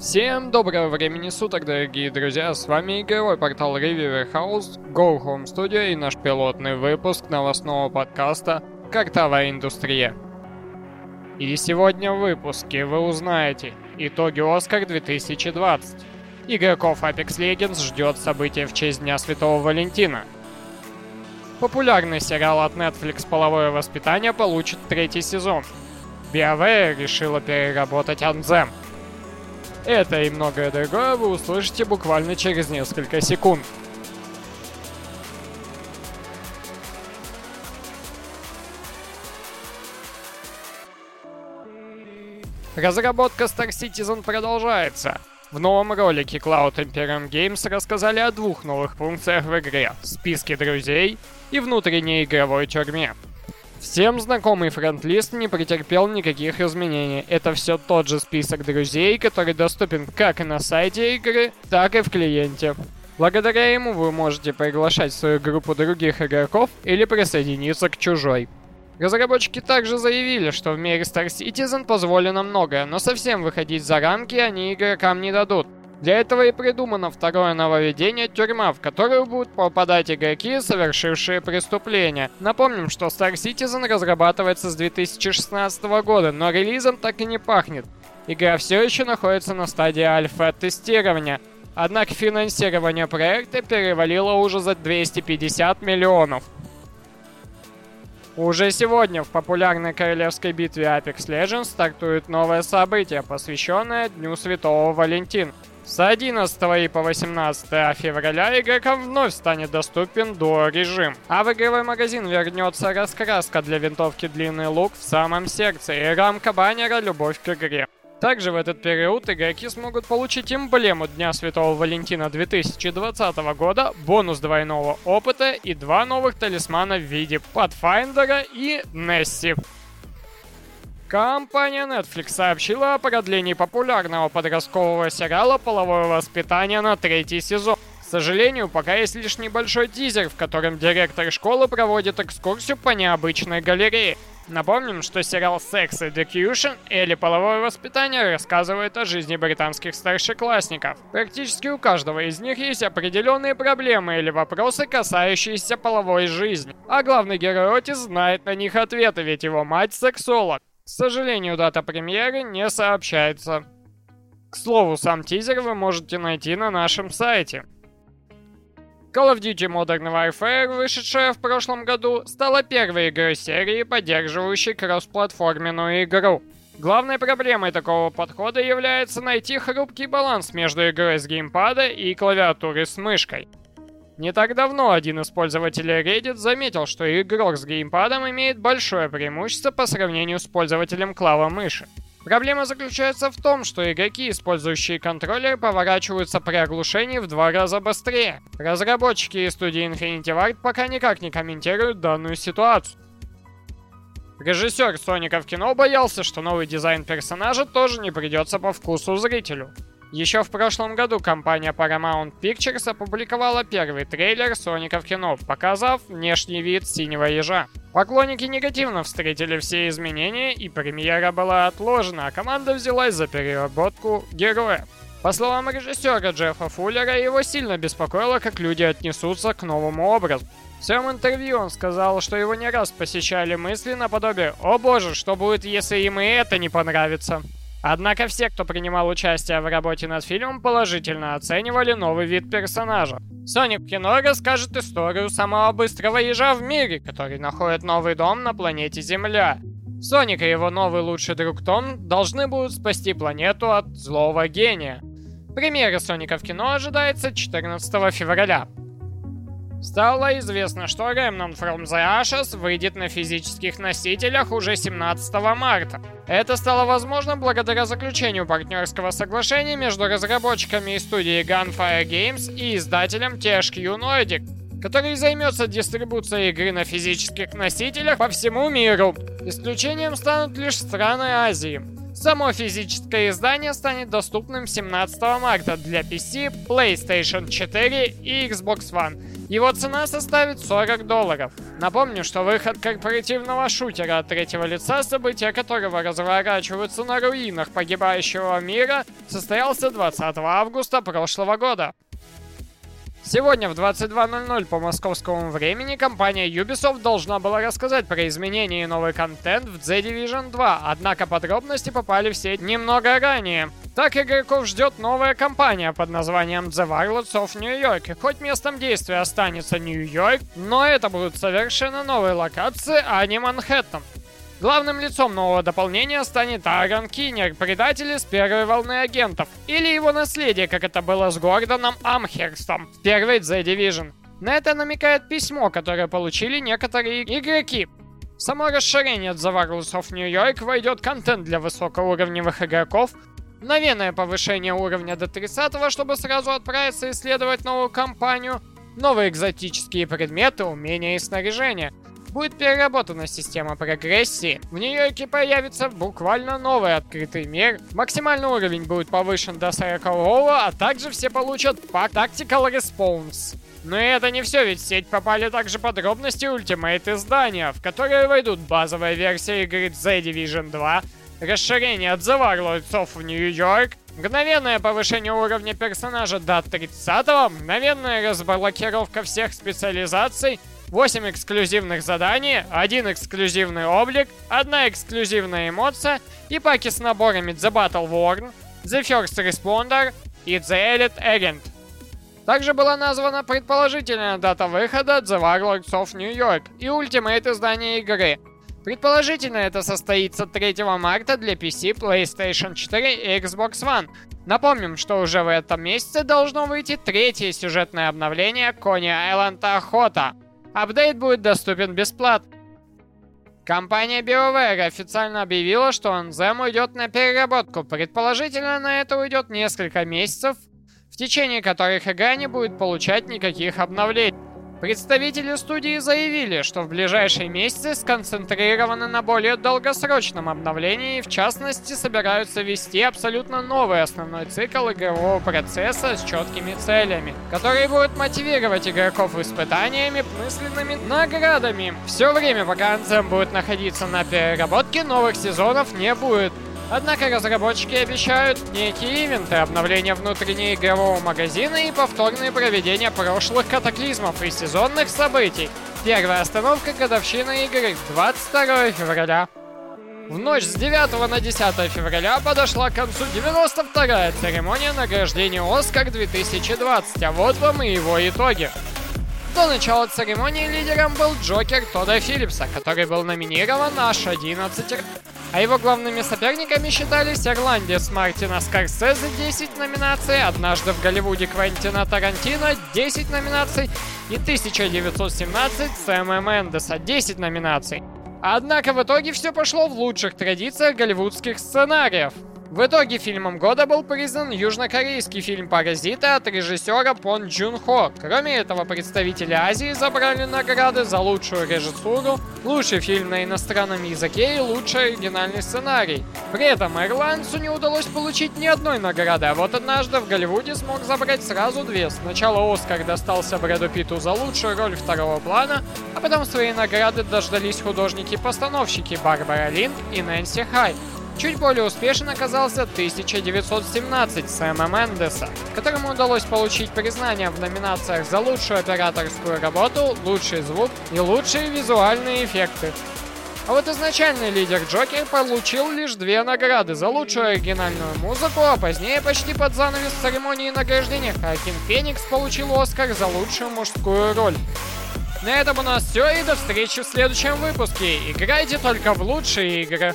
Всем доброго времени суток, дорогие друзья, с вами игровой портал Reviewer House, Go Home Studio и наш пилотный выпуск новостного подкаста «Картовая индустрия». И сегодня в выпуске вы узнаете итоги Оскар 2020. Игроков Apex Legends ждет событие в честь Дня Святого Валентина. Популярный сериал от Netflix «Половое воспитание» получит третий сезон. BioWare решила переработать Anthem – это и многое другое вы услышите буквально через несколько секунд. Разработка Star Citizen продолжается. В новом ролике Cloud Imperium Games рассказали о двух новых функциях в игре — списке друзей и внутренней игровой тюрьме. Всем знакомый френд-лист не претерпел никаких изменений. Это все тот же список друзей, который доступен как на сайте игры, так и в клиенте. Благодаря ему вы можете приглашать в свою группу других игроков или присоединиться к чужой. Разработчики также заявили, что в мире Star Citizen позволено многое, но совсем выходить за рамки они игрокам не дадут. Для этого и придумано второе нововведение «Тюрьма», в которую будут попадать игроки, совершившие преступления. Напомним, что Star Citizen разрабатывается с 2016 года, но релизом так и не пахнет. Игра все еще находится на стадии альфа-тестирования. Однако финансирование проекта перевалило уже за 250 миллионов. Уже сегодня в популярной королевской битве Apex Legends стартует новое событие, посвященное Дню Святого Валентина. С 11 и по 18 февраля игрокам вновь станет доступен дуо-режим. А в игровой магазин вернется раскраска для винтовки длинный лук в самом сердце и рамка баннера «Любовь к игре». Также в этот период игроки смогут получить эмблему Дня Святого Валентина 2020 года, бонус двойного опыта и два новых талисмана в виде Pathfinder и Несси. Компания Netflix сообщила о продлении популярного подросткового сериала «Половое воспитание» на третий сезон. К сожалению, пока есть лишь небольшой тизер, в котором директор школы проводит экскурсию по необычной галерее. Напомним, что сериал Sex Education или Половое воспитание рассказывает о жизни британских старшеклассников. Практически у каждого из них есть определенные проблемы или вопросы, касающиеся половой жизни. А главный герой Отис знает на них ответы, ведь его мать сексолог. К сожалению, дата премьеры не сообщается. К слову, сам тизер вы можете найти на нашем сайте. Call of Duty Modern Warfare, вышедшая в прошлом году, стала первой игрой серии, поддерживающей кроссплатформенную игру. Главной проблемой такого подхода является найти хрупкий баланс между игрой с геймпада и клавиатурой с мышкой. Не так давно один из пользователей Reddit заметил, что игрок с геймпадом имеет большое преимущество по сравнению с пользователем клава мыши. Проблема заключается в том, что игроки, использующие контроллер, поворачиваются при оглушении в два раза быстрее. Разработчики и студии Infinity Ward пока никак не комментируют данную ситуацию. Режиссер Соника в кино боялся, что новый дизайн персонажа тоже не придется по вкусу зрителю. Еще в прошлом году компания Paramount Pictures опубликовала первый трейлер Соника в кино, показав внешний вид синего ежа. Поклонники негативно встретили все изменения, и премьера была отложена, а команда взялась за переработку героя. По словам режиссера Джеффа Фуллера, его сильно беспокоило, как люди отнесутся к новому образу. В своем интервью он сказал, что его не раз посещали мысли наподобие «О боже, что будет, если им и это не понравится?» Однако все, кто принимал участие в работе над фильмом, положительно оценивали новый вид персонажа. Соник кино расскажет историю самого быстрого ежа в мире, который находит новый дом на планете Земля. Соник и его новый лучший друг Том должны будут спасти планету от злого гения. Премьера Соника в кино ожидается 14 февраля. Стало известно, что Remnant from the Ashes выйдет на физических носителях уже 17 марта. Это стало возможно благодаря заключению партнерского соглашения между разработчиками и студией Gunfire Games и издателем THQ Nordic, который займется дистрибуцией игры на физических носителях по всему миру. Исключением станут лишь страны Азии. Само физическое издание станет доступным 17 марта для PC, PlayStation 4 и Xbox One Его цена составит 40 долларов. Напомню, что выход корпоративного шутера от третьего лица, события которого разворачиваются на руинах погибающего мира, состоялся 20 августа прошлого года. Сегодня в 22.00 по московскому времени компания Ubisoft должна была рассказать про изменения и новый контент в The Division 2, однако подробности попали в сеть немного ранее. Так игроков ждет новая кампания под названием The Warlords of New York. Хоть местом действия останется Нью-Йорк, но это будут совершенно новые локации, а не Манхэттен. Главным лицом нового дополнения станет Аарон Киннер, предатель из первой волны агентов, или его наследие, как это было с Гордоном Амхерстом в первой The Division. На это намекает письмо, которое получили некоторые игроки. Само расширение The Warlords of New York войдет контент для высокоуровневых игроков, мгновенное повышение уровня до 30 чтобы сразу отправиться исследовать новую кампанию, новые экзотические предметы, умения и снаряжение – будет переработана система прогрессии. В Нью-Йорке появится буквально новый открытый мир. Максимальный уровень будет повышен до 40 а также все получат пак Tactical Response. Но это не все, ведь в сеть попали также подробности Ultimate издания, в которые войдут базовая версия игры The Division 2, расширение от The Warlords New York, мгновенное повышение уровня персонажа до 30 мгновенная разблокировка всех специализаций, 8 эксклюзивных заданий, один эксклюзивный облик, одна эксклюзивная эмоция и паки с наборами The Battle Worn, The First Responder и The Elite Agent. Также была названа предположительная дата выхода The Warlords of New York и ультимейт издания игры. Предположительно это состоится 3 марта для PC, PlayStation 4 и Xbox One. Напомним, что уже в этом месяце должно выйти третье сюжетное обновление Кони Island Охота. Апдейт будет доступен бесплатно. Компания BioWare официально объявила, что Anthem уйдет на переработку. Предположительно, на это уйдет несколько месяцев, в течение которых игра не будет получать никаких обновлений. Представители студии заявили, что в ближайшие месяцы сконцентрированы на более долгосрочном обновлении и в частности собираются вести абсолютно новый основной цикл игрового процесса с четкими целями, которые будут мотивировать игроков испытаниями, мысленными наградами. Все время, пока Anthem будет находиться на переработке, новых сезонов не будет. Однако разработчики обещают некие ивенты, обновления внутреннего игрового магазина и повторное проведение прошлых катаклизмов и сезонных событий. Первая остановка годовщины игры 22 февраля. В ночь с 9 на 10 февраля подошла к концу 92-я церемония награждения «Оскар 2020», а вот вам и его итоги. До начала церемонии лидером был Джокер Тодда Филлипса, который был номинирован аж 11 а его главными соперниками считались Ирландец Мартина Скорсезе 10 номинаций, «Однажды в Голливуде» Квентина Тарантино 10 номинаций и 1917 Сэма Мендеса 10 номинаций. Однако в итоге все пошло в лучших традициях голливудских сценариев – в итоге фильмом года был признан южнокорейский фильм «Паразиты» от режиссера Пон Джун Хо. Кроме этого, представители Азии забрали награды за лучшую режиссуру, лучший фильм на иностранном языке и лучший оригинальный сценарий. При этом ирландцу не удалось получить ни одной награды, а вот однажды в Голливуде смог забрать сразу две. Сначала Оскар достался Брэду Питту за лучшую роль второго плана, а потом свои награды дождались художники-постановщики Барбара Линк и Нэнси Хай. Чуть более успешен оказался 1917 Сэма Мендеса, которому удалось получить признание в номинациях за лучшую операторскую работу, лучший звук и лучшие визуальные эффекты. А вот изначальный лидер Джокер получил лишь две награды за лучшую оригинальную музыку, а позднее почти под занавес церемонии награждения Хакин Феникс получил Оскар за лучшую мужскую роль. На этом у нас все и до встречи в следующем выпуске. Играйте только в лучшие игры.